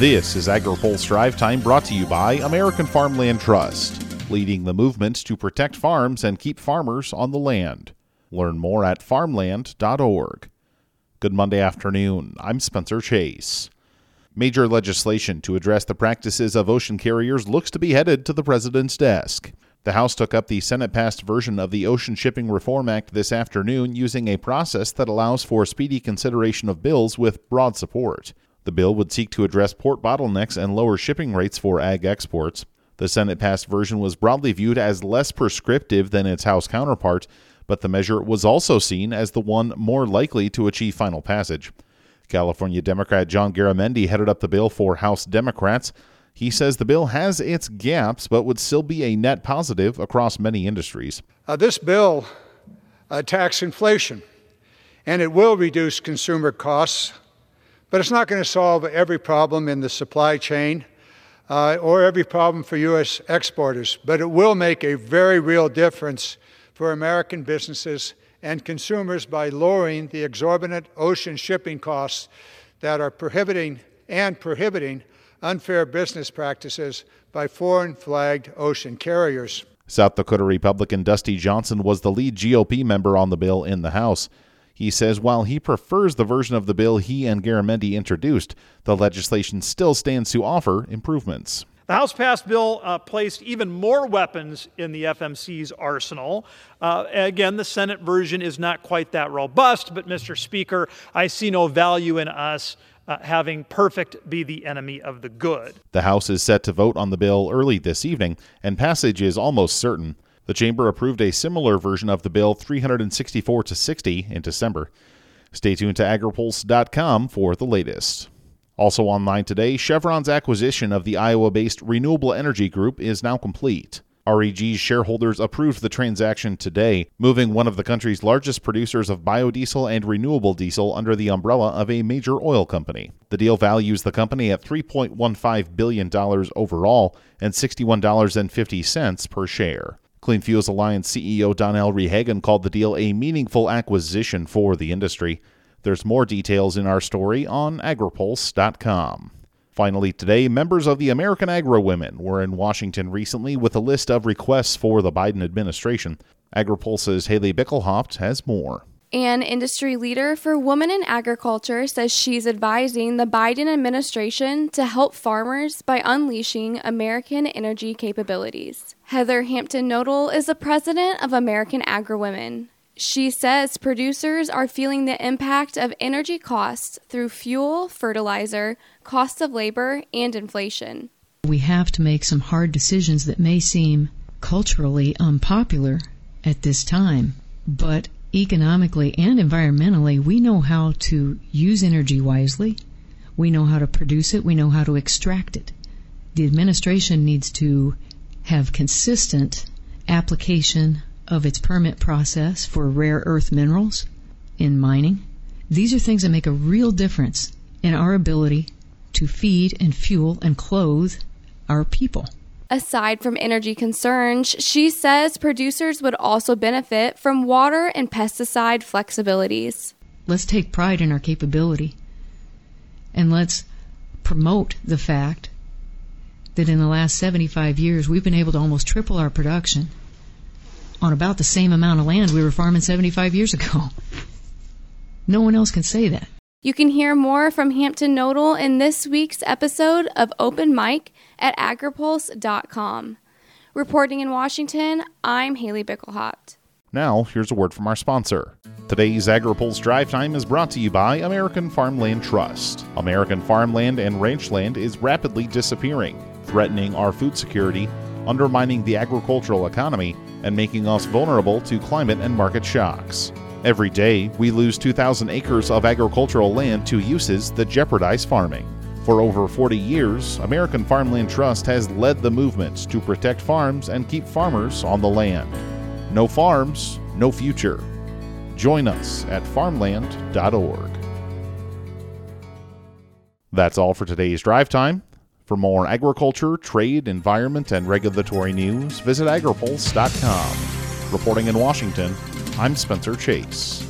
This is AgriPulse Drive Time brought to you by American Farmland Trust, leading the movement to protect farms and keep farmers on the land. Learn more at farmland.org. Good Monday afternoon. I'm Spencer Chase. Major legislation to address the practices of ocean carriers looks to be headed to the president's desk. The House took up the Senate passed version of the Ocean Shipping Reform Act this afternoon using a process that allows for speedy consideration of bills with broad support. The bill would seek to address port bottlenecks and lower shipping rates for ag exports. The Senate passed version was broadly viewed as less prescriptive than its House counterpart, but the measure was also seen as the one more likely to achieve final passage. California Democrat John Garamendi headed up the bill for House Democrats. He says the bill has its gaps, but would still be a net positive across many industries. Uh, this bill attacks inflation, and it will reduce consumer costs but it's not going to solve every problem in the supply chain uh, or every problem for U.S. exporters, but it will make a very real difference for American businesses and consumers by lowering the exorbitant ocean shipping costs that are prohibiting and prohibiting unfair business practices by foreign flagged ocean carriers. South Dakota Republican Dusty Johnson was the lead GOP member on the bill in the House. He says while he prefers the version of the bill he and Garamendi introduced, the legislation still stands to offer improvements. The House passed bill uh, placed even more weapons in the FMC's arsenal. Uh, again, the Senate version is not quite that robust, but Mr. Speaker, I see no value in us uh, having perfect be the enemy of the good. The House is set to vote on the bill early this evening, and passage is almost certain. The chamber approved a similar version of the bill 364 to 60 in December. Stay tuned to agripulse.com for the latest. Also online today, Chevron's acquisition of the Iowa based Renewable Energy Group is now complete. REG's shareholders approved the transaction today, moving one of the country's largest producers of biodiesel and renewable diesel under the umbrella of a major oil company. The deal values the company at $3.15 billion overall and $61.50 per share. Clean Fuels Alliance CEO Donnell Rehagen called the deal a meaningful acquisition for the industry. There's more details in our story on agripulse.com. Finally, today, members of the American Agri-Women were in Washington recently with a list of requests for the Biden administration. AgriPulse's Haley Bickelhaupt has more. An industry leader for Women in Agriculture says she's advising the Biden administration to help farmers by unleashing American energy capabilities. Heather Hampton Knodel is the president of American Agri-Women. She says producers are feeling the impact of energy costs through fuel, fertilizer, cost of labor, and inflation. We have to make some hard decisions that may seem culturally unpopular at this time, but economically and environmentally, we know how to use energy wisely. We know how to produce it. We know how to extract it. The administration needs to have consistent application of its permit process for rare earth minerals in mining. These are things that make a real difference in our ability to feed and fuel and clothe our people. Aside from energy concerns, she says producers would also benefit from water and pesticide flexibilities. Let's take pride in our capability and let's promote the fact that in the last 75 years we've been able to almost triple our production on about the same amount of land we were farming 75 years ago. No one else can say that. You can hear more from Hampton Knodel in this week's episode of Open Mic at agripulse.com. Reporting in Washington, I'm Haley Bickelhaupt. Now, here's a word from our sponsor. Today's AgriPulse Drive Time is brought to you by American Farmland Trust. American farmland and ranchland is rapidly disappearing, threatening our food security, undermining the agricultural economy, and making us vulnerable to climate and market shocks. Every day, we lose 2,000 acres of agricultural land to uses that jeopardize farming. For over 40 years, American Farmland Trust has led the movement to protect farms and keep farmers on the land. No farms, no future. Join us at farmland.org. That's all for today's drive time. For more agriculture, trade, environment, and regulatory news, visit agripulse.com. Reporting in Washington, I'm Spencer Chase.